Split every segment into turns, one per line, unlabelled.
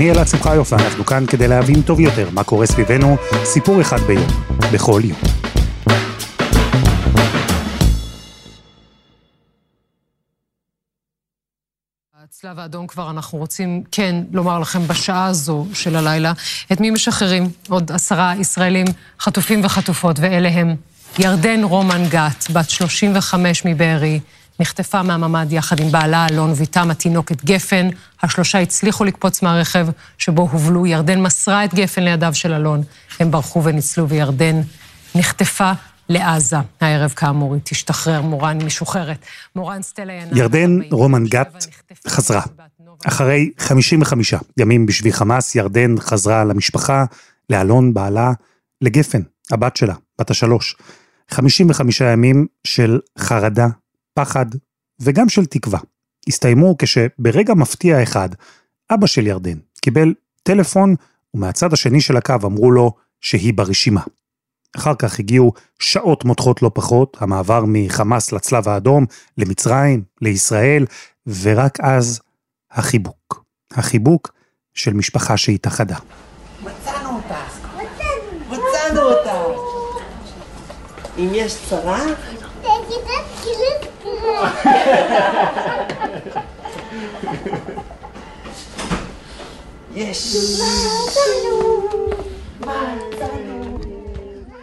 אני אלעד שמחיוף, ואנחנו כאן כדי להבין טוב יותר מה קורה סביבנו, סיפור אחד ביום, בכל יום.
הצלב האדום כבר אנחנו רוצים כן לומר לכם בשעה הזו של הלילה את מי משחררים עוד עשרה ישראלים חטופים וחטופות ואלה הם ירדן רומן גת, בת 35 מבארי, נחטפה מהממ"ד יחד עם בעלה אלון ובתם התינוקת גפן. השלושה הצליחו לקפוץ מהרכב שבו הובלו. ירדן מסרה את גפן לידיו של אלון. הם ברחו וניצלו וירדן נחטפה לעזה. הערב כאמור היא תשתחרר, מורן משוחררת. מורן סטלה ינאי...
ירדן רומן גת חזרה. אחרי 55 ימים בשבי חמאס, ירדן חזרה למשפחה, לאלון בעלה, לגפן, הבת שלה, בת השלוש. 55 ימים של חרדה, פחד וגם של תקווה. הסתיימו כשברגע מפתיע אחד, אבא של ירדן קיבל טלפון, ומהצד השני של הקו אמרו לו שהיא ברשימה. אחר כך הגיעו שעות מותחות לא פחות, המעבר מחמאס לצלב האדום, למצרים, לישראל, ורק אז החיבוק. החיבוק של משפחה שהתאחדה.
מצאנו אותך. מצאנו אותך. אם יש צרה... יש.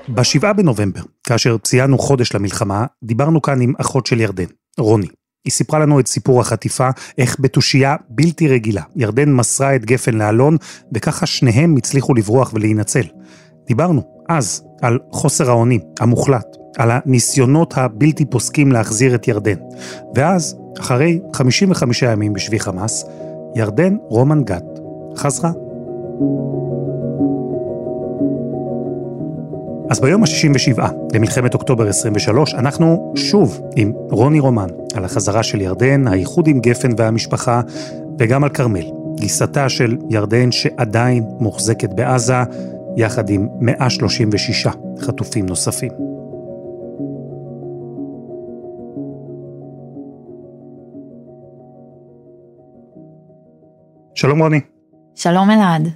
בשבעה בנובמבר, כאשר ציינו חודש למלחמה, דיברנו כאן עם אחות של ירדן, רוני. היא סיפרה לנו את סיפור החטיפה, איך בתושייה בלתי רגילה, ירדן מסרה את גפן לאלון, וככה שניהם הצליחו לברוח ולהינצל. דיברנו אז על חוסר האונים המוחלט, על הניסיונות הבלתי פוסקים להחזיר את ירדן. ואז, אחרי 55 ימים בשבי חמאס, ירדן רומן גת חזרה. אז ביום ה-67 למלחמת אוקטובר 23, אנחנו שוב עם רוני רומן על החזרה של ירדן, האיחוד עם גפן והמשפחה, וגם על כרמל, גיסתה של ירדן שעדיין מוחזקת בעזה, יחד עם 136 חטופים נוספים. שלום רוני.
שלום אלעד.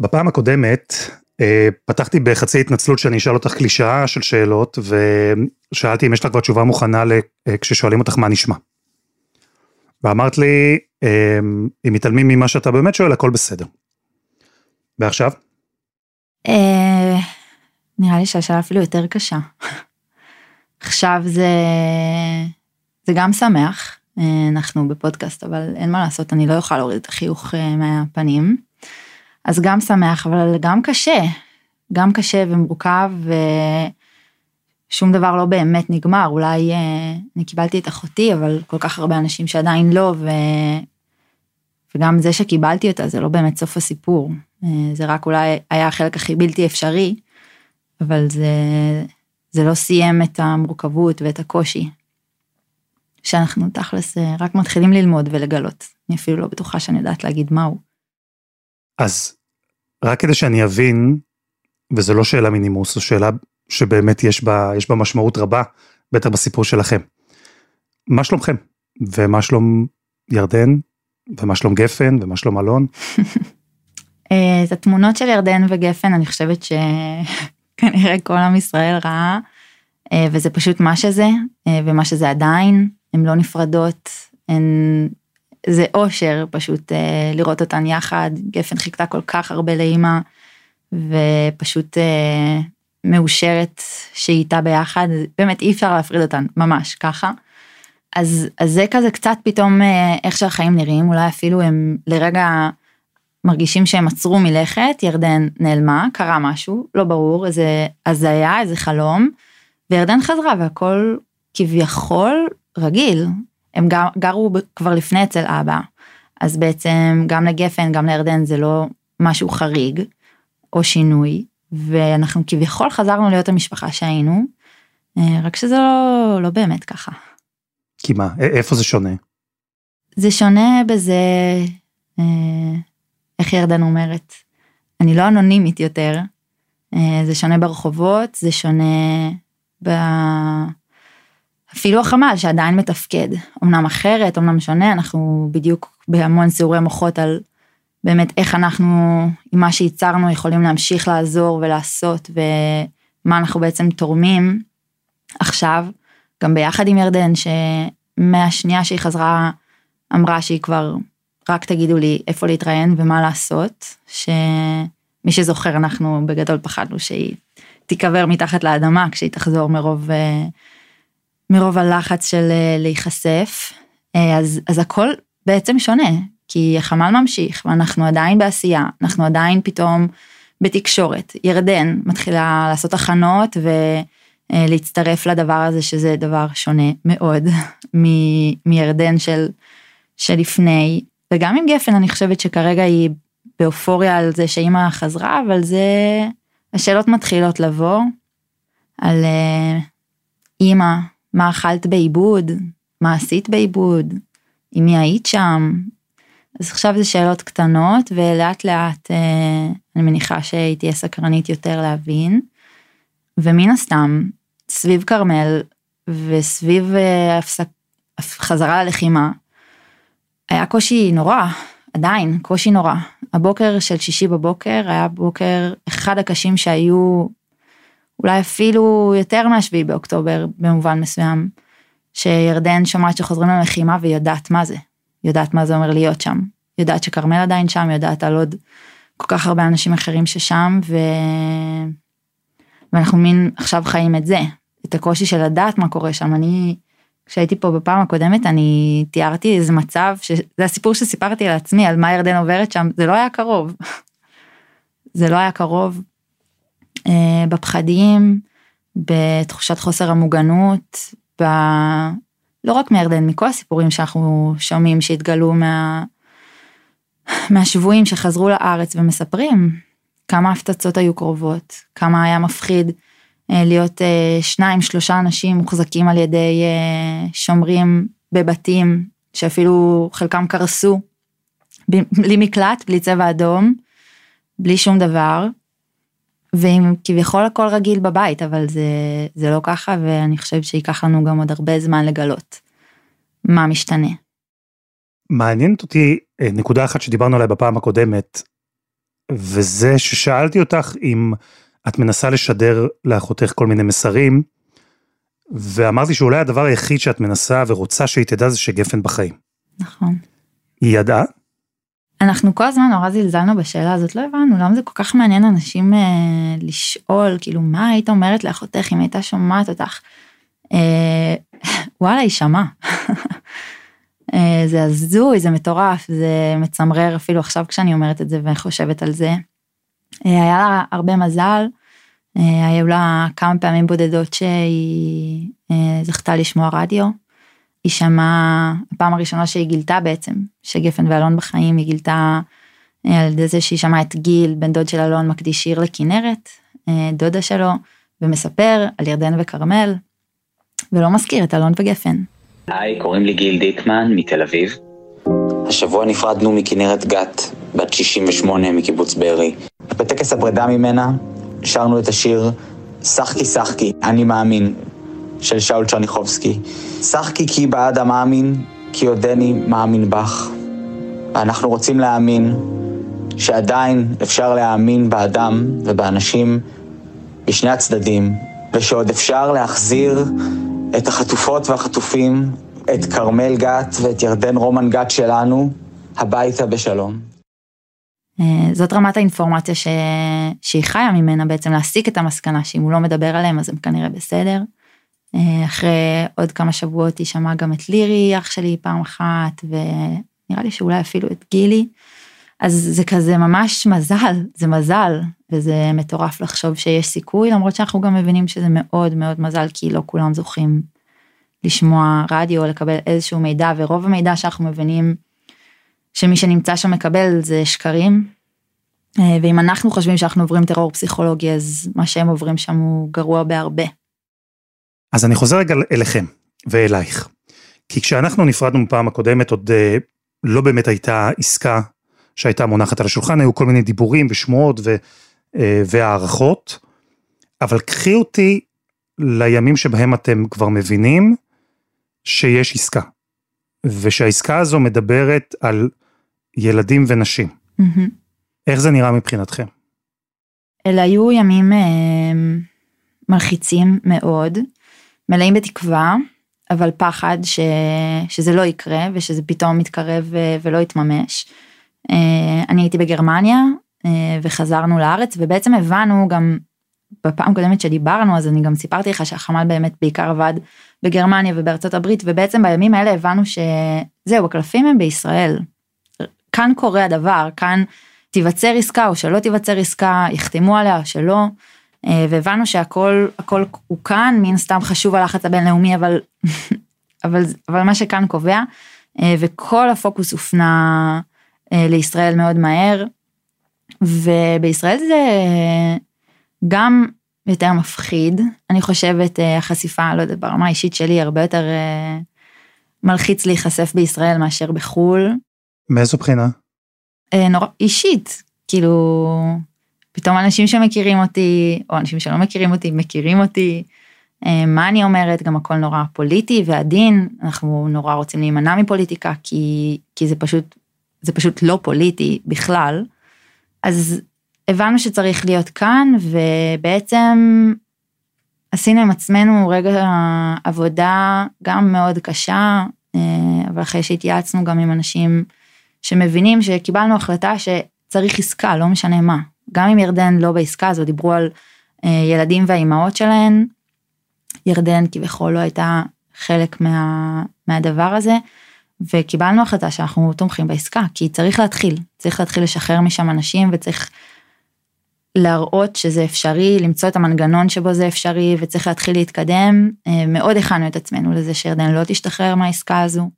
בפעם הקודמת אה, פתחתי בחצי התנצלות שאני אשאל אותך קלישאה של שאלות, ושאלתי אם יש לך כבר תשובה מוכנה אה, כששואלים אותך מה נשמע. ואמרת לי, אה, אם מתעלמים ממה שאתה באמת שואל, הכל בסדר. ועכשיו?
נראה לי שהשאלה אפילו יותר קשה. עכשיו זה, זה גם שמח, אנחנו בפודקאסט, אבל אין מה לעשות, אני לא אוכל להוריד את החיוך מהפנים. אז גם שמח, אבל גם קשה. גם קשה ומורכב, ושום דבר לא באמת נגמר. אולי אה, אני קיבלתי את אחותי, אבל כל כך הרבה אנשים שעדיין לא, ו... וגם זה שקיבלתי אותה זה לא באמת סוף הסיפור. אה, זה רק אולי היה החלק הכי בלתי אפשרי, אבל זה, זה לא סיים את המורכבות ואת הקושי. שאנחנו תכלס אה, רק מתחילים ללמוד ולגלות. אני אפילו לא בטוחה שאני יודעת להגיד מהו.
אז רק כדי שאני אבין, וזו לא שאלה מנימוס, זו שאלה שבאמת יש בה, יש בה משמעות רבה, בטח בסיפור שלכם. מה שלומכם? ומה שלום ירדן? ומה שלום גפן? ומה שלום אלון?
אה, את התמונות של ירדן וגפן אני חושבת שכנראה כל עם ישראל ראה, אה, וזה פשוט מה שזה, ומה שזה עדיין, הן לא נפרדות, הן זה אושר פשוט אה, לראות אותן יחד, גפן חיכתה כל כך הרבה לאימא, ופשוט אה, מאושרת שהיא איתה ביחד, באמת אי אפשר להפריד אותן, ממש ככה. אז, אז זה כזה קצת פתאום אה, איך שהחיים נראים, אולי אפילו הם לרגע מרגישים שהם עצרו מלכת, ירדן נעלמה, קרה משהו, לא ברור, איזה הזיה, איזה חלום, וירדן חזרה והכל כביכול רגיל, הם גר, גרו כבר לפני אצל אבא, אז בעצם גם לגפן, גם לירדן זה לא משהו חריג, או שינוי, ואנחנו כביכול חזרנו להיות המשפחה שהיינו, אה, רק שזה לא, לא באמת ככה.
כי מה, איפה זה שונה?
זה שונה בזה, אה, איך ירדן אומרת, אני לא אנונימית יותר, אה, זה שונה ברחובות, זה שונה ב... אפילו החמ"ל שעדיין מתפקד, אמנם אחרת, אמנם שונה, אנחנו בדיוק בהמון סיורי מוחות על באמת איך אנחנו, עם מה שייצרנו, יכולים להמשיך לעזור ולעשות, ומה אנחנו בעצם תורמים עכשיו, גם ביחד עם ירדן, שמהשנייה שהיא חזרה, אמרה שהיא כבר, רק תגידו לי איפה להתראיין ומה לעשות, שמי שזוכר, אנחנו בגדול פחדנו שהיא תיקבר מתחת לאדמה כשהיא תחזור מרוב, מרוב הלחץ של להיחשף. אז, אז הכל בעצם שונה, כי החמ"ל ממשיך ואנחנו עדיין בעשייה, אנחנו עדיין פתאום בתקשורת. ירדן מתחילה לעשות הכנות ולהצטרף לדבר הזה שזה דבר שונה מאוד מ- מירדן של, שלפני. וגם עם גפן אני חושבת שכרגע היא באופוריה על זה שאימא חזרה, אבל זה, השאלות מתחילות לבוא על אה, אימא, מה אכלת בעיבוד, מה עשית בעיבוד, עם מי היית שם, אז עכשיו זה שאלות קטנות ולאט לאט אה, אני מניחה שהיא תהיה סקרנית יותר להבין. ומן הסתם סביב כרמל וסביב אה, הפסק, חזרה ללחימה היה קושי נורא עדיין קושי נורא. הבוקר של שישי בבוקר היה בוקר אחד הקשים שהיו אולי אפילו יותר מהשביעי באוקטובר במובן מסוים שירדן שומעת שחוזרים ללחימה והיא יודעת מה זה יודעת מה זה אומר להיות שם, יודעת שכרמל עדיין שם, יודעת על עוד כל כך הרבה אנשים אחרים ששם, ו... ואנחנו מין עכשיו חיים את זה, את הקושי של לדעת מה קורה שם. אני, כשהייתי פה בפעם הקודמת, אני תיארתי איזה מצב, שזה הסיפור שסיפרתי לעצמי על מה ירדן עוברת שם, זה לא היה קרוב. זה לא היה קרוב. אה, בפחדים, בתחושת חוסר המוגנות, ב... לא רק מירדן, מכל הסיפורים שאנחנו שומעים שהתגלו מה... מהשבויים שחזרו לארץ ומספרים כמה הפצצות היו קרובות, כמה היה מפחיד אה, להיות אה, שניים שלושה אנשים מוחזקים על ידי שומרים בבתים שאפילו חלקם קרסו, בלי מקלט, בלי צבע אדום, בלי שום דבר, ועם כביכול הכל רגיל בבית, אבל זה, זה לא ככה, ואני חושבת שייקח לנו גם עוד הרבה זמן לגלות מה משתנה.
מעניינת אותי אה, נקודה אחת שדיברנו עליה בפעם הקודמת, וזה ששאלתי אותך אם את מנסה לשדר לאחותך כל מיני מסרים, ואמרתי שאולי הדבר היחיד שאת מנסה ורוצה שהיא תדע זה שגפן בחיים.
נכון.
היא ידעה?
אנחנו כל הזמן נורא זלזלנו בשאלה הזאת, לא הבנו למה זה כל כך מעניין אנשים אה, לשאול, כאילו מה היית אומרת לאחותך אם הייתה שומעת אותך. אה, וואלה, היא שמעה. אה, זה הזוי, זה מטורף, זה מצמרר אפילו עכשיו כשאני אומרת את זה וחושבת על זה. אה, היה לה הרבה מזל, אה, היו לה כמה פעמים בודדות שהיא אה, זכתה לשמוע רדיו. היא שמעה, הפעם הראשונה שהיא גילתה בעצם, שגפן ואלון בחיים, היא גילתה אה, על ידי זה שהיא שמעה את גיל, בן דוד של אלון, מקדיש שיר לכנרת, אה, דודה שלו, ומספר על ירדן וכרמל, ולא מזכיר את אלון וגפן.
היי, קוראים לי גיל דיקמן מתל אביב. השבוע נפרדנו מכנרת גת, בת 68 מקיבוץ בארי. בטקס הפרידה ממנה שרנו את השיר "שחקי שחקי, אני מאמין", של שאול צ'רניחובסקי. שחקי כי בעד המאמין, כי עודני מאמין בך. ואנחנו רוצים להאמין שעדיין אפשר להאמין באדם ובאנשים בשני הצדדים, ושעוד אפשר להחזיר את החטופות והחטופים, את כרמל גת ואת ירדן רומן גת שלנו, הביתה בשלום.
אה, זאת רמת האינפורמציה ש... שהיא חיה ממנה בעצם להסיק את המסקנה שאם הוא לא מדבר עליהם אז הם כנראה בסדר. אה, אחרי עוד כמה שבועות היא שמעה גם את לירי, אח שלי, פעם אחת, ונראה לי שאולי אפילו את גילי. אז זה כזה ממש מזל, זה מזל, וזה מטורף לחשוב שיש סיכוי, למרות שאנחנו גם מבינים שזה מאוד מאוד מזל, כי לא כולם זוכים לשמוע רדיו או לקבל איזשהו מידע, ורוב המידע שאנחנו מבינים שמי שנמצא שם מקבל זה שקרים. אה, ואם אנחנו חושבים שאנחנו עוברים טרור פסיכולוגי, אז מה שהם עוברים שם הוא גרוע בהרבה.
אז אני חוזר רגע אליכם ואלייך. כי כשאנחנו נפרדנו בפעם הקודמת, עוד אה, לא באמת הייתה עסקה שהייתה מונחת על השולחן, היו כל מיני דיבורים ושמועות ו, אה, והערכות, אבל קחי אותי לימים שבהם אתם כבר מבינים שיש עסקה, ושהעסקה הזו מדברת על ילדים ונשים. Mm-hmm. איך זה נראה מבחינתכם?
אלה היו ימים אה, מלחיצים מאוד, מלאים בתקווה, אבל פחד ש, שזה לא יקרה ושזה פתאום מתקרב ו, אה, ולא יתממש. אה, אני הייתי בגרמניה אה, וחזרנו לארץ ובעצם הבנו גם בפעם קודמת שדיברנו אז אני גם סיפרתי לך שהחמ"ל באמת בעיקר עבד בגרמניה ובארצות הברית ובעצם בימים האלה הבנו שזהו הקלפים הם בישראל. כאן קורה הדבר כאן תיווצר עסקה או שלא תיווצר עסקה יחתמו עליה או שלא. אה, והבנו שהכל הכל הוא כאן מן סתם חשוב הלחץ הבינלאומי אבל אבל אבל מה שכאן קובע אה, וכל הפוקוס הופנה אה, לישראל מאוד מהר ובישראל זה גם יותר מפחיד אני חושבת החשיפה לא יודעת ברמה האישית שלי הרבה יותר מלחיץ להיחשף בישראל מאשר בחו"ל.
מאיזו בחינה?
נורא אישית כאילו פתאום אנשים שמכירים אותי, או אנשים שלא מכירים אותי, מכירים אותי. אה, מה אני אומרת, גם הכל נורא פוליטי ועדין, אנחנו נורא רוצים להימנע מפוליטיקה, כי, כי זה פשוט, זה פשוט לא פוליטי בכלל. אז הבנו שצריך להיות כאן, ובעצם עשינו עם עצמנו רגע עבודה גם מאוד קשה, אה, אבל אחרי שהתייעצנו גם עם אנשים שמבינים שקיבלנו החלטה שצריך עסקה, לא משנה מה. גם אם ירדן לא בעסקה הזו, דיברו על אה, ילדים והאימהות שלהן, ירדן כביכול לא הייתה חלק מה, מהדבר הזה, וקיבלנו החלטה שאנחנו תומכים בעסקה, כי צריך להתחיל, צריך להתחיל לשחרר משם אנשים וצריך להראות שזה אפשרי, למצוא את המנגנון שבו זה אפשרי וצריך להתחיל להתקדם. אה, מאוד הכנו את עצמנו לזה שירדן לא תשתחרר מהעסקה הזו.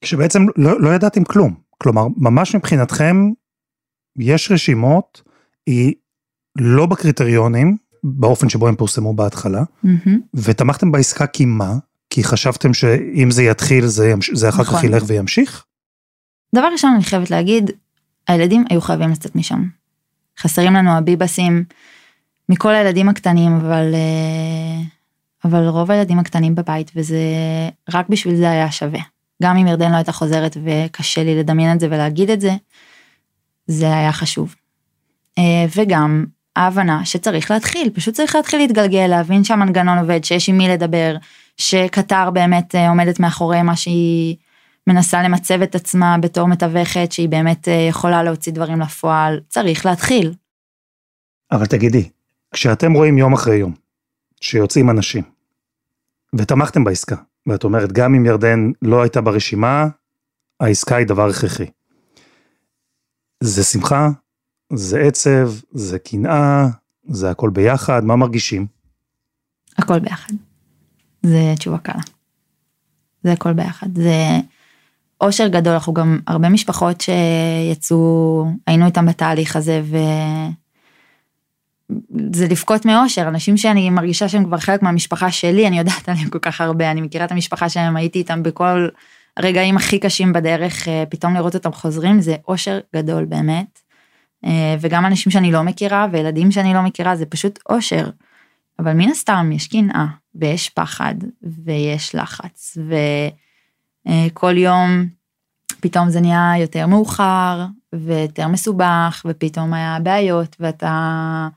כשבעצם לא, לא ידעתם כלום, כלומר ממש מבחינתכם יש רשימות היא לא בקריטריונים, באופן שבו הם פורסמו בהתחלה, mm-hmm. ותמכתם בעסקה כי מה? כי חשבתם שאם זה יתחיל זה, ימש... זה אחר נכון. כך ילך וימשיך?
דבר ראשון אני חייבת להגיד, הילדים היו חייבים לצאת משם. חסרים לנו הביבסים מכל הילדים הקטנים, אבל, אה, אבל רוב הילדים הקטנים בבית, וזה רק בשביל זה היה שווה. גם אם ירדן לא הייתה חוזרת וקשה לי לדמיין את זה ולהגיד את זה, זה היה חשוב. אה, וגם ההבנה שצריך להתחיל, פשוט צריך להתחיל להתגלגל, להבין שהמנגנון עובד, שיש עם מי לדבר, שקטר באמת אה, עומדת מאחורי מה שהיא מנסה למצב את עצמה בתור מתווכת, שהיא באמת אה, יכולה להוציא דברים לפועל, צריך להתחיל.
אבל תגידי, כשאתם רואים יום אחרי יום, שיוצאים אנשים, ותמכתם בעסקה, ואת אומרת, גם אם ירדן לא הייתה ברשימה, העסקה היא דבר הכרחי. זה שמחה, זה עצב, זה קנאה, זה הכל ביחד, מה מרגישים?
הכל ביחד. זה תשובה קלה. זה הכל ביחד. זה אושר גדול, אנחנו גם הרבה משפחות שיצאו, היינו איתם בתהליך הזה, ו... זה לבכות מאושר, אנשים שאני מרגישה שהם כבר חלק מהמשפחה שלי, אני יודעת עליהם כל כך הרבה, אני מכירה את המשפחה שלהם, הייתי איתם בכל הרגעים הכי קשים בדרך, אה, פתאום לראות אותם חוזרים, זה אושר גדול באמת. אה, וגם אנשים שאני לא מכירה וילדים שאני לא מכירה זה פשוט אושר. אבל מן הסתם יש קנאה ויש פחד ויש לחץ וכל יום פתאום זה נהיה יותר מאוחר ויותר מסובך ופתאום היה בעיות ואתה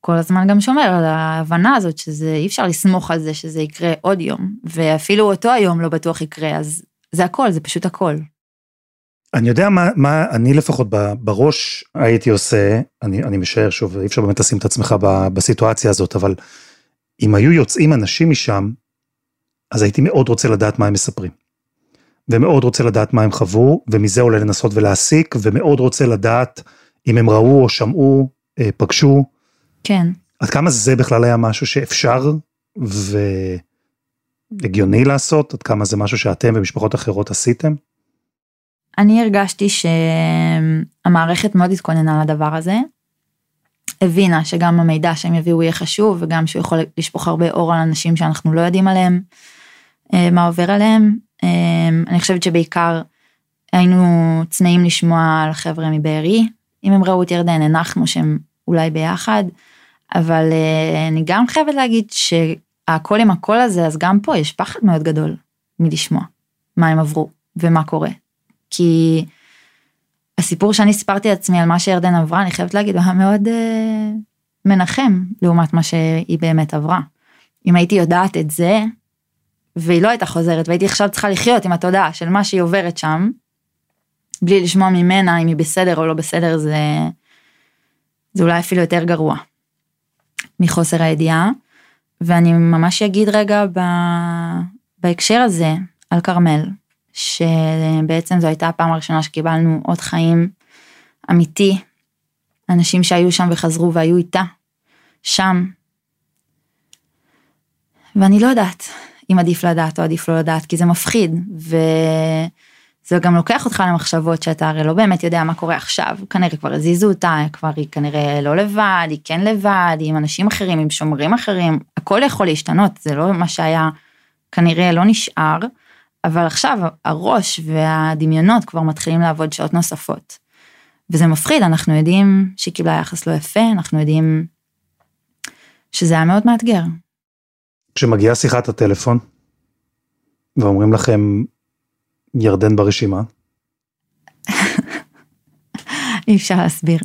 כל הזמן גם שומר על ההבנה הזאת שזה אי אפשר לסמוך על זה שזה יקרה עוד יום ואפילו אותו היום לא בטוח יקרה אז זה הכל זה פשוט הכל.
אני יודע מה, מה אני לפחות בראש הייתי עושה, אני, אני משער שוב, אי אפשר באמת לשים את עצמך בסיטואציה הזאת, אבל אם היו יוצאים אנשים משם, אז הייתי מאוד רוצה לדעת מה הם מספרים. ומאוד רוצה לדעת מה הם חוו, ומזה עולה לנסות ולהסיק, ומאוד רוצה לדעת אם הם ראו או שמעו, אה, פגשו.
כן.
עד כמה זה בכלל היה משהו שאפשר והגיוני לעשות? עד כמה זה משהו שאתם ומשפחות אחרות עשיתם?
אני הרגשתי שהמערכת מאוד התכוננה לדבר הזה. הבינה שגם המידע שהם יביאו יהיה חשוב וגם שהוא יכול לשפוך הרבה אור על אנשים שאנחנו לא יודעים עליהם, אה, מה עובר עליהם. אה, אני חושבת שבעיקר היינו צנעים לשמוע על חבר'ה מבארי, אם הם ראו את ירדן, הנחנו שהם אולי ביחד, אבל אה, אני גם חייבת להגיד שהכל עם הקול הזה, אז גם פה יש פחד מאוד גדול מלשמוע מה הם עברו ומה קורה. כי הסיפור שאני סיפרתי לעצמי על מה שירדן עברה, אני חייבת להגיד, היה מאוד אה, מנחם לעומת מה שהיא באמת עברה. אם הייתי יודעת את זה, והיא לא הייתה חוזרת, והייתי עכשיו צריכה לחיות עם התודעה של מה שהיא עוברת שם, בלי לשמוע ממנה אם היא בסדר או לא בסדר, זה, זה אולי אפילו יותר גרוע מחוסר הידיעה. ואני ממש אגיד רגע ב, בהקשר הזה על כרמל, שבעצם זו הייתה הפעם הראשונה שקיבלנו אות חיים אמיתי, אנשים שהיו שם וחזרו והיו איתה, שם. ואני לא יודעת אם עדיף לדעת או עדיף לא לדעת, כי זה מפחיד, וזה גם לוקח אותך למחשבות שאתה הרי לא באמת יודע מה קורה עכשיו, כנראה כבר הזיזו אותה, כבר היא כנראה לא לבד, היא כן לבד, היא עם אנשים אחרים, עם שומרים אחרים, הכל יכול להשתנות, זה לא מה שהיה כנראה לא נשאר. אבל עכשיו הראש והדמיונות כבר מתחילים לעבוד שעות נוספות. וזה מפחיד, אנחנו יודעים שהיא קיבלה יחס לא יפה, אנחנו יודעים שזה היה מאוד מאתגר.
כשמגיעה שיחת הטלפון, ואומרים לכם, ירדן ברשימה?
אי אפשר להסביר.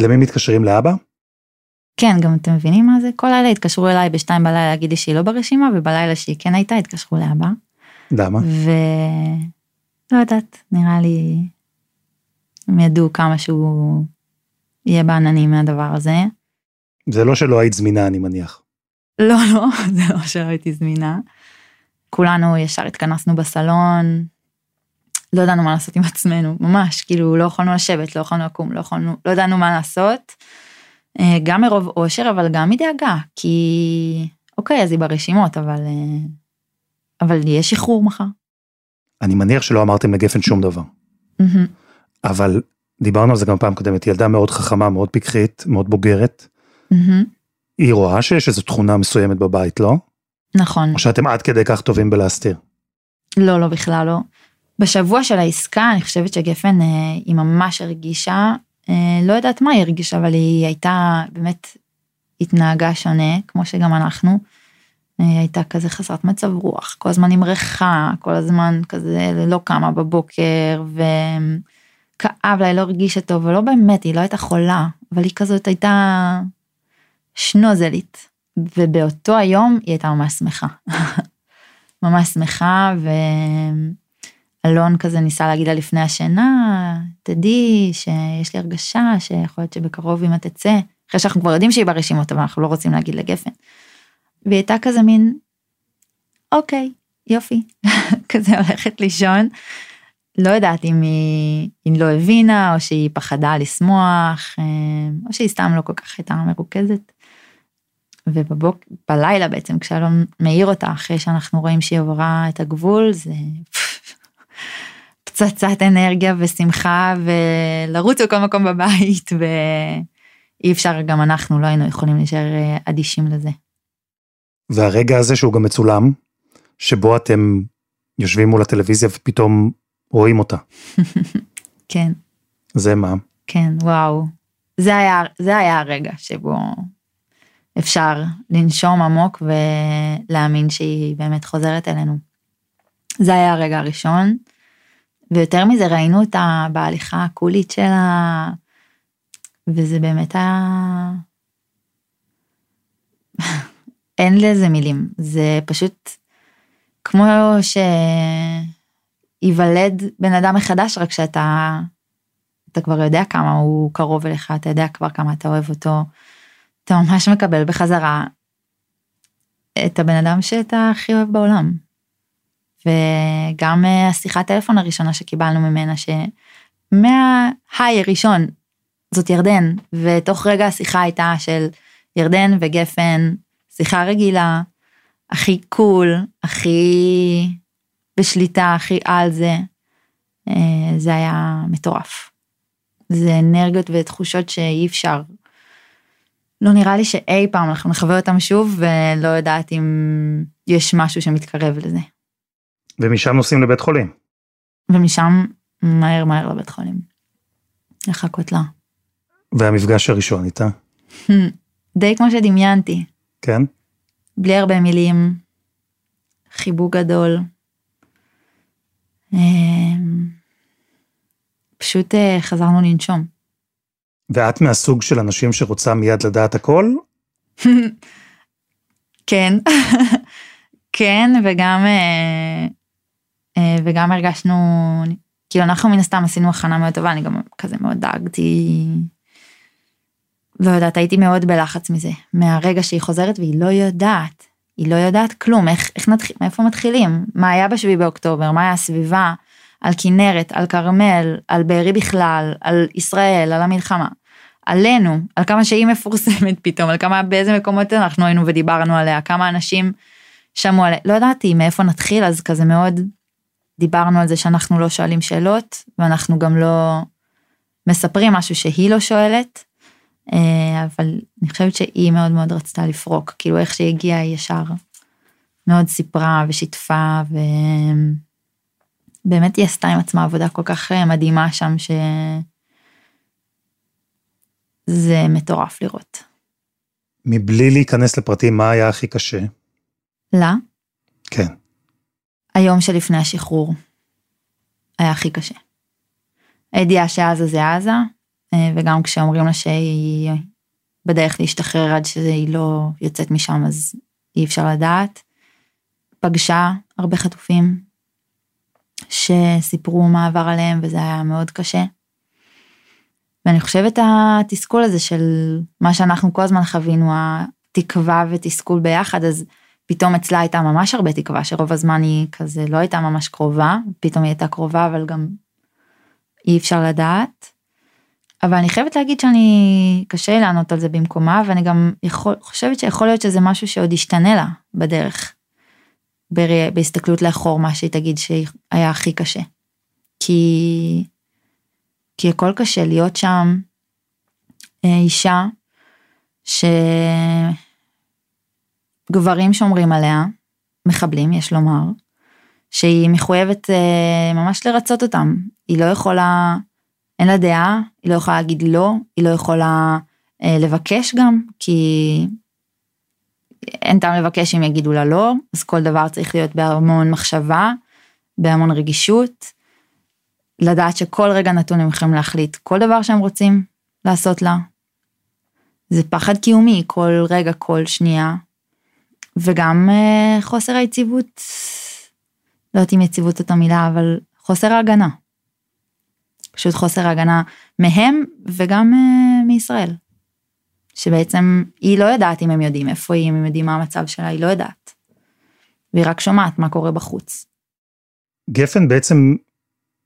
למי מתקשרים לאבא?
כן, גם אתם מבינים מה זה? כל לילה התקשרו אליי בשתיים בלילה להגיד לי שהיא לא ברשימה, ובלילה שהיא כן הייתה, התקשרו לאבא.
למה?
ולא יודעת, נראה לי הם ידעו כמה שהוא יהיה בעננים מהדבר הזה.
זה לא שלא היית זמינה, אני מניח.
לא, לא, זה לא שלא הייתי זמינה. כולנו ישר התכנסנו בסלון, לא ידענו מה לעשות עם עצמנו, ממש, כאילו לא יכולנו לשבת, לא יכולנו לקום, לא יכולנו, לא ידענו מה לעשות. אה, גם מרוב אושר, אבל גם מדאגה, כי אוקיי, אז היא ברשימות, אבל אה, אבל יהיה שחרור מחר.
אני מניח שלא אמרתם לגפן שום דבר. אבל דיברנו על זה גם פעם קודמת, ילדה מאוד חכמה, מאוד פיקחית, מאוד בוגרת. היא רואה שיש איזו תכונה מסוימת בבית, לא?
נכון.
או שאתם עד כדי כך טובים בלהסתיר?
לא, לא, בכלל לא. בשבוע של העסקה, אני חושבת שגפן, אה, היא ממש הרגישה, אה, לא יודעת מה היא הרגישה, אבל היא הייתה, באמת, התנהגה שונה, כמו שגם אנחנו. הייתה כזה חסרת מצב רוח, כל הזמן עם ריחה, כל הזמן כזה לא קמה בבוקר, וכאב לה, היא לא הרגישה טוב, ולא באמת, היא לא הייתה חולה, אבל היא כזאת הייתה שנוזלית, ובאותו היום היא הייתה ממש שמחה. ממש שמחה, ואלון כזה ניסה להגיד לה לפני השינה, תדעי שיש לי הרגשה שיכול להיות שבקרוב אמא תצא, אחרי שאנחנו כבר יודעים שהיא ברשימות, אבל אנחנו לא רוצים להגיד לגפן. והיא הייתה כזה מין, אוקיי, יופי, כזה הולכת לישון. לא יודעת אם היא, אם לא הבינה, או שהיא פחדה לשמוח, אה, או שהיא סתם לא כל כך הייתה מרוכזת. ובבוק, בלילה בעצם, כשאלון מעיר אותה, אחרי שאנחנו רואים שהיא עברה את הגבול, זה פצצת אנרגיה ושמחה, ולרוץ בכל מקום בבית, ואי אפשר, גם אנחנו לא היינו יכולים להישאר אה, אדישים לזה.
והרגע הזה שהוא גם מצולם, שבו אתם יושבים מול הטלוויזיה ופתאום רואים אותה.
כן.
זה מה?
כן, וואו. זה היה, זה היה הרגע שבו אפשר לנשום עמוק ולהאמין שהיא באמת חוזרת אלינו. זה היה הרגע הראשון, ויותר מזה ראינו אותה בהליכה הקולית שלה, וזה באמת היה... אין לזה מילים, זה פשוט כמו שייוולד בן אדם מחדש, רק שאתה אתה כבר יודע כמה הוא קרוב אליך, אתה יודע כבר כמה אתה אוהב אותו, אתה ממש מקבל בחזרה את הבן אדם שאתה הכי אוהב בעולם. וגם אה, השיחת טלפון הראשונה שקיבלנו ממנה, שמההיי הראשון זאת ירדן, ותוך רגע השיחה הייתה של ירדן וגפן שיחה רגילה, הכי קול, הכי בשליטה, הכי על זה. אה, זה היה מטורף. זה אנרגיות ותחושות שאי אפשר. לא נראה לי שאי פעם אנחנו נחווה אותם שוב, ולא יודעת אם יש משהו שמתקרב לזה.
ומשם נוסעים לבית חולים.
ומשם מהר מהר לבית חולים. לחכות לה.
והמפגש הראשון איתה?
די כמו שדמיינתי.
כן?
בלי הרבה מילים, חיבוק גדול. אמ, פשוט אה, חזרנו לנשום.
ואת מהסוג של אנשים שרוצה מיד לדעת הכל?
כן, כן, וגם, אה, אה, וגם הרגשנו, כאילו אנחנו מן הסתם עשינו הכנה מאוד טובה, אני גם כזה מאוד דאגתי, לא יודעת, הייתי מאוד בלחץ מזה, מהרגע שהיא חוזרת והיא לא יודעת, היא לא יודעת כלום, איך, איך נתחיל, מאיפה מתחילים, מה היה בשביעי באוקטובר, מה היה הסביבה, על כנרת, על כרמל, על בארי בכלל, על ישראל, על המלחמה. עלינו, על כמה שהיא מפורסמת פתאום, על כמה, באיזה מקומות אנחנו היינו ודיברנו עליה, כמה אנשים שמעו עליה, לא ידעתי מאיפה נתחיל, אז כזה מאוד דיברנו על זה שאנחנו לא שואלים שאלות, ואנחנו גם לא מספרים משהו שהיא לא שואלת, אבל אני חושבת שהיא מאוד מאוד רצתה לפרוק, כאילו איך שהיא הגיעה היא ישר מאוד סיפרה ושיתפה, ובאמת היא עשתה עם עצמה עבודה כל כך אה, מדהימה שם, ש... זה מטורף לראות.
מבלי להיכנס לפרטים, מה היה הכי קשה?
לה?
כן.
היום שלפני השחרור היה הכי קשה. הידיעה שעזה זה עזה, אה, וגם כשאומרים לה שהיא בדרך להשתחרר עד שהיא לא יוצאת משם, אז אי אפשר לדעת. פגשה הרבה חטופים שסיפרו מה עבר עליהם, וזה היה מאוד קשה. ואני חושבת התסכול הזה של מה שאנחנו כל הזמן חווינו, התקווה ותסכול ביחד, אז פתאום אצלה הייתה ממש הרבה תקווה, שרוב הזמן היא כזה לא הייתה ממש קרובה, פתאום היא הייתה קרובה, אבל גם אי אפשר לדעת. אבל אני חייבת להגיד שאני, קשה לענות על זה במקומה, ואני גם יכול, חושבת שיכול להיות שזה משהו שעוד ישתנה לה בדרך. בהסתכלות לאחור, מה שהיא תגיד שהיה הכי קשה. כי כי הכל קשה להיות שם אה, אישה שגברים שומרים עליה, מחבלים יש לומר, שהיא מחויבת אה, ממש לרצות אותם, היא לא יכולה, אין לה דעה, היא לא יכולה להגיד לא, היא לא יכולה אה, לבקש גם, כי אין טעם לבקש אם יגידו לה לא, אז כל דבר צריך להיות בהמון מחשבה, בהמון רגישות. לדעת שכל רגע נתון הם יכולים להחליט כל דבר שהם רוצים לעשות לה. זה פחד קיומי כל רגע, כל שנייה. וגם אה, חוסר היציבות, לא יודעת אם יציבות זאת המילה, אבל חוסר ההגנה. פשוט חוסר ההגנה מהם וגם אה, מישראל. שבעצם היא לא יודעת אם הם יודעים איפה היא, אם הם יודעים מה המצב שלה, היא לא יודעת. והיא רק שומעת מה קורה בחוץ.
גפן בעצם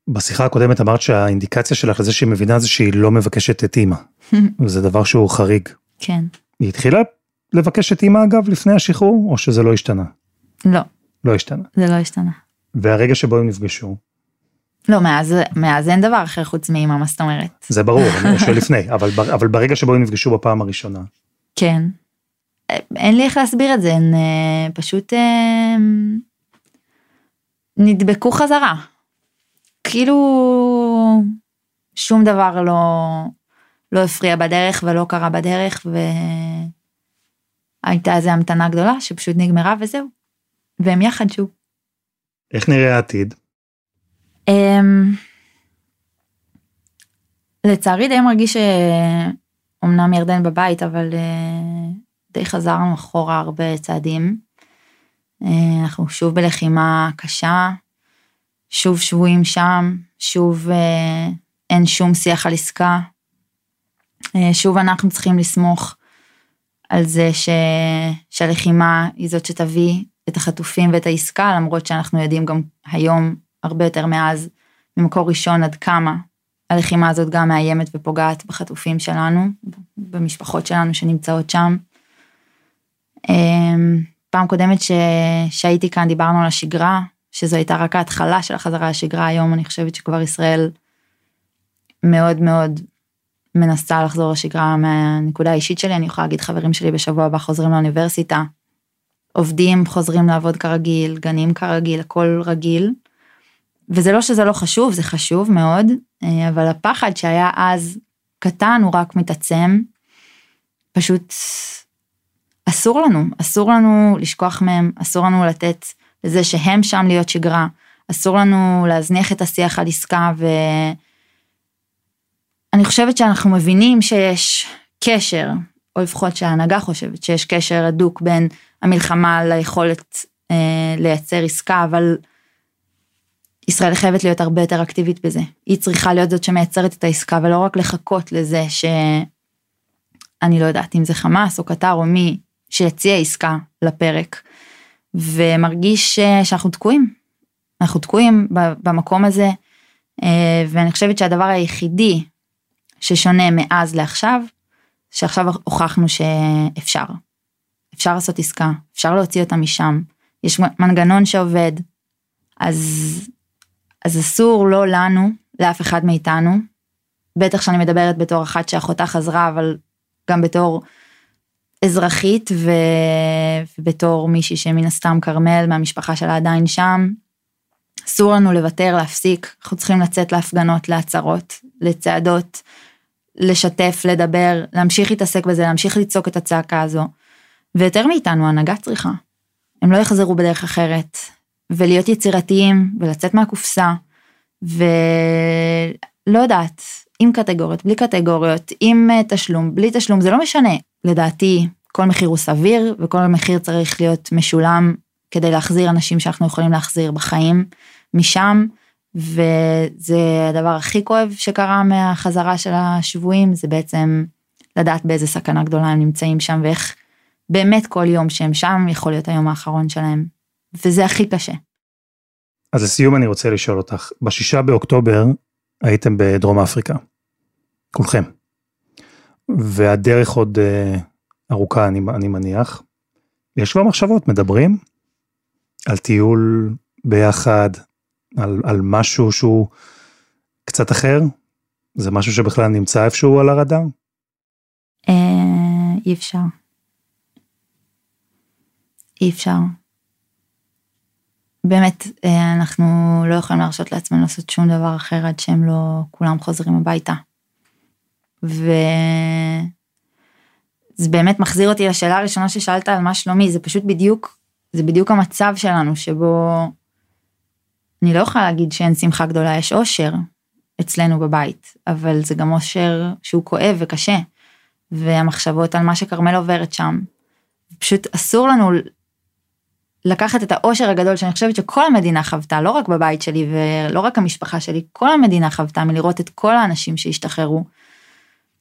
בשיחה הקודמת אמרת שהאינדיקציה שלך לזה שהיא מבינה זה שהיא לא מבקשת את אימא. וזה דבר שהוא חריג.
כן.
היא התחילה לבקש את אימא אגב לפני השחרור, או שזה לא השתנה?
לא.
לא השתנה.
זה לא השתנה.
והרגע שבו הם נפגשו?
לא, מאז, מאז אין דבר אחר חוץ מאימא, מה זאת אומרת?
זה ברור, אני חושב לפני, אבל, אבל ברגע שבו הם נפגשו בפעם הראשונה.
כן. אין לי איך להסביר את זה, הן אה, פשוט אה, נדבקו חזרה. כאילו שום דבר לא, לא הפריע בדרך ולא קרה בדרך והייתה איזו המתנה גדולה שפשוט נגמרה וזהו. והם יחד שוב.
איך נראה העתיד?
Um, לצערי די מרגיש שאומנם ירדן בבית אבל uh, די חזרנו אחורה הרבה צעדים. Uh, אנחנו שוב בלחימה קשה. שוב שבויים שם, שוב אה, אין שום שיח על עסקה. אה, שוב אנחנו צריכים לסמוך על זה ש... שהלחימה היא זאת שתביא את החטופים ואת העסקה, למרות שאנחנו יודעים גם היום, הרבה יותר מאז, ממקור ראשון עד כמה הלחימה הזאת גם מאיימת ופוגעת בחטופים שלנו, במשפחות שלנו שנמצאות שם. אה, פעם קודמת ש... שהייתי כאן דיברנו על השגרה, שזו הייתה רק ההתחלה של החזרה לשגרה, היום אני חושבת שכבר ישראל מאוד מאוד מנסה לחזור לשגרה מהנקודה האישית שלי, אני יכולה להגיד חברים שלי בשבוע הבא חוזרים לאוניברסיטה, עובדים חוזרים לעבוד כרגיל, גנים כרגיל, הכל רגיל. וזה לא שזה לא חשוב, זה חשוב מאוד, אה, אבל הפחד שהיה אז קטן הוא רק מתעצם. פשוט אסור לנו, אסור לנו לשכוח מהם, אסור לנו לתת לזה שהם שם להיות שגרה, אסור לנו להזניח את השיח על עסקה ואני חושבת שאנחנו מבינים שיש קשר, או לפחות שההנהגה חושבת שיש קשר הדוק בין המלחמה ליכולת אה, לייצר עסקה, אבל ישראל חייבת להיות הרבה יותר אקטיבית בזה. היא צריכה להיות זאת שמייצרת את העסקה ולא רק לחכות לזה שאני לא יודעת אם זה חמאס או קטר או מי שיציע עסקה לפרק. ומרגיש שאנחנו תקועים. אנחנו תקועים במקום הזה אה, ואני חושבת שהדבר היחידי ששונה מאז לעכשיו, שעכשיו הוכחנו שאפשר. אפשר לעשות עסקה, אפשר להוציא אותה משם, יש מנגנון שעובד, אז אז אסור לא לנו, לאף אחד מאיתנו, בטח שאני מדברת בתור אחת שאחותה חזרה, אבל גם בתור אזרחית ו... ובתור מישהי שמן הסתם כרמל מהמשפחה שלה עדיין שם, אסור לנו לוותר, להפסיק, אנחנו צריכים לצאת להפגנות, להצהרות, לצעדות, לשתף, לדבר, להמשיך להתעסק בזה, להמשיך לצעוק את הצעקה הזו. ויותר מאיתנו, ההנהגה צריכה. הם לא יחזרו בדרך אחרת, ולהיות יצירתיים ולצאת מהקופסה ולא יודעת עם קטגוריות בלי קטגוריות עם אה, תשלום בלי תשלום זה לא משנה. לדעתי כל מחיר הוא סביר וכל מחיר צריך להיות משולם כדי להחזיר אנשים שאנחנו יכולים להחזיר בחיים משם וזה הדבר הכי כואב שקרה מהחזרה של השבויים זה בעצם לדעת באיזה סכנה גדולה הם נמצאים שם ואיך באמת כל יום שהם שם יכול להיות היום האחרון שלהם וזה הכי קשה.
אז לסיום אני רוצה לשאול אותך, בשישה באוקטובר הייתם בדרום אפריקה, כולכם, והדרך עוד uh, ארוכה אני, אני מניח. יש כבר מחשבות, מדברים על טיול ביחד, על, על משהו שהוא קצת אחר? זה משהו שבכלל נמצא איפשהו על הרדאר?
אה, אי אפשר. אי אפשר. באמת אה, אנחנו לא יכולים להרשות לעצמנו לעשות שום דבר אחר עד שהם לא כולם חוזרים הביתה. וזה באמת מחזיר אותי לשאלה הראשונה ששאלת על מה שלומי זה פשוט בדיוק זה בדיוק המצב שלנו שבו אני לא יכולה להגיד שאין שמחה גדולה יש אושר אצלנו בבית אבל זה גם אושר שהוא כואב וקשה והמחשבות על מה שכרמל עוברת שם. פשוט אסור לנו לקחת את האושר הגדול שאני חושבת שכל המדינה חוותה, לא רק בבית שלי ולא רק המשפחה שלי, כל המדינה חוותה מלראות את כל האנשים שהשתחררו.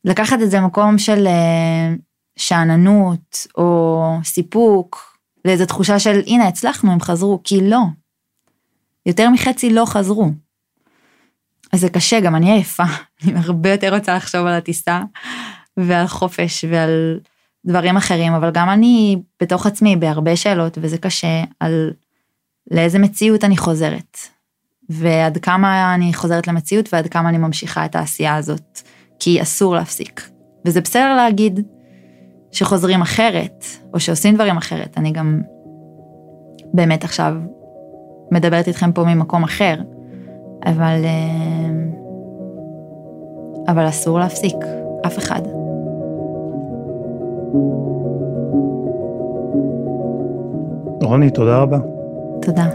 לקחת את זה למקום של אה, שאננות או סיפוק, לאיזו תחושה של הנה הצלחנו הם חזרו, כי לא. יותר מחצי לא חזרו. אז זה קשה, גם אני עייפה, אני הרבה יותר רוצה לחשוב על הטיסה ועל חופש ועל דברים אחרים, אבל גם אני בתוך עצמי בהרבה שאלות, וזה קשה, על לאיזה מציאות אני חוזרת, ועד כמה אני חוזרת למציאות ועד כמה אני ממשיכה את העשייה הזאת, כי אסור להפסיק. וזה בסדר להגיד שחוזרים אחרת, או שעושים דברים אחרת, אני גם באמת עכשיו מדברת איתכם פה ממקום אחר, אבל, אה, אבל אסור להפסיק, אף אחד.
רוני, תודה רבה.
תודה.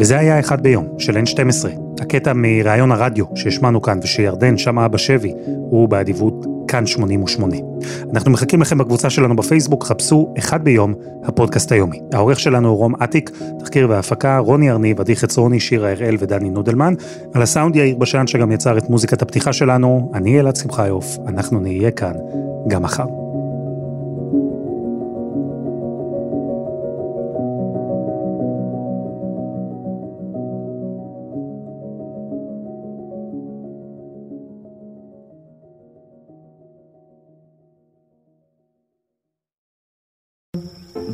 וזה היה אחד ביום, של N12. הקטע מראיון הרדיו שהשמענו כאן ושירדן שמעה בשבי, הוא באדיבות כאן 88. אנחנו מחכים לכם בקבוצה שלנו בפייסבוק, חפשו אחד ביום, הפודקאסט היומי. העורך שלנו הוא רום אטיק, תחקיר והפקה, רוני ארניב, עדי חצרוני, שירה הראל ודני נודלמן. על הסאונד יאיר בשן שגם יצר את מוזיקת הפתיחה שלנו, אני אלעד שמחיוף, אנחנו נהיה כאן גם מחר.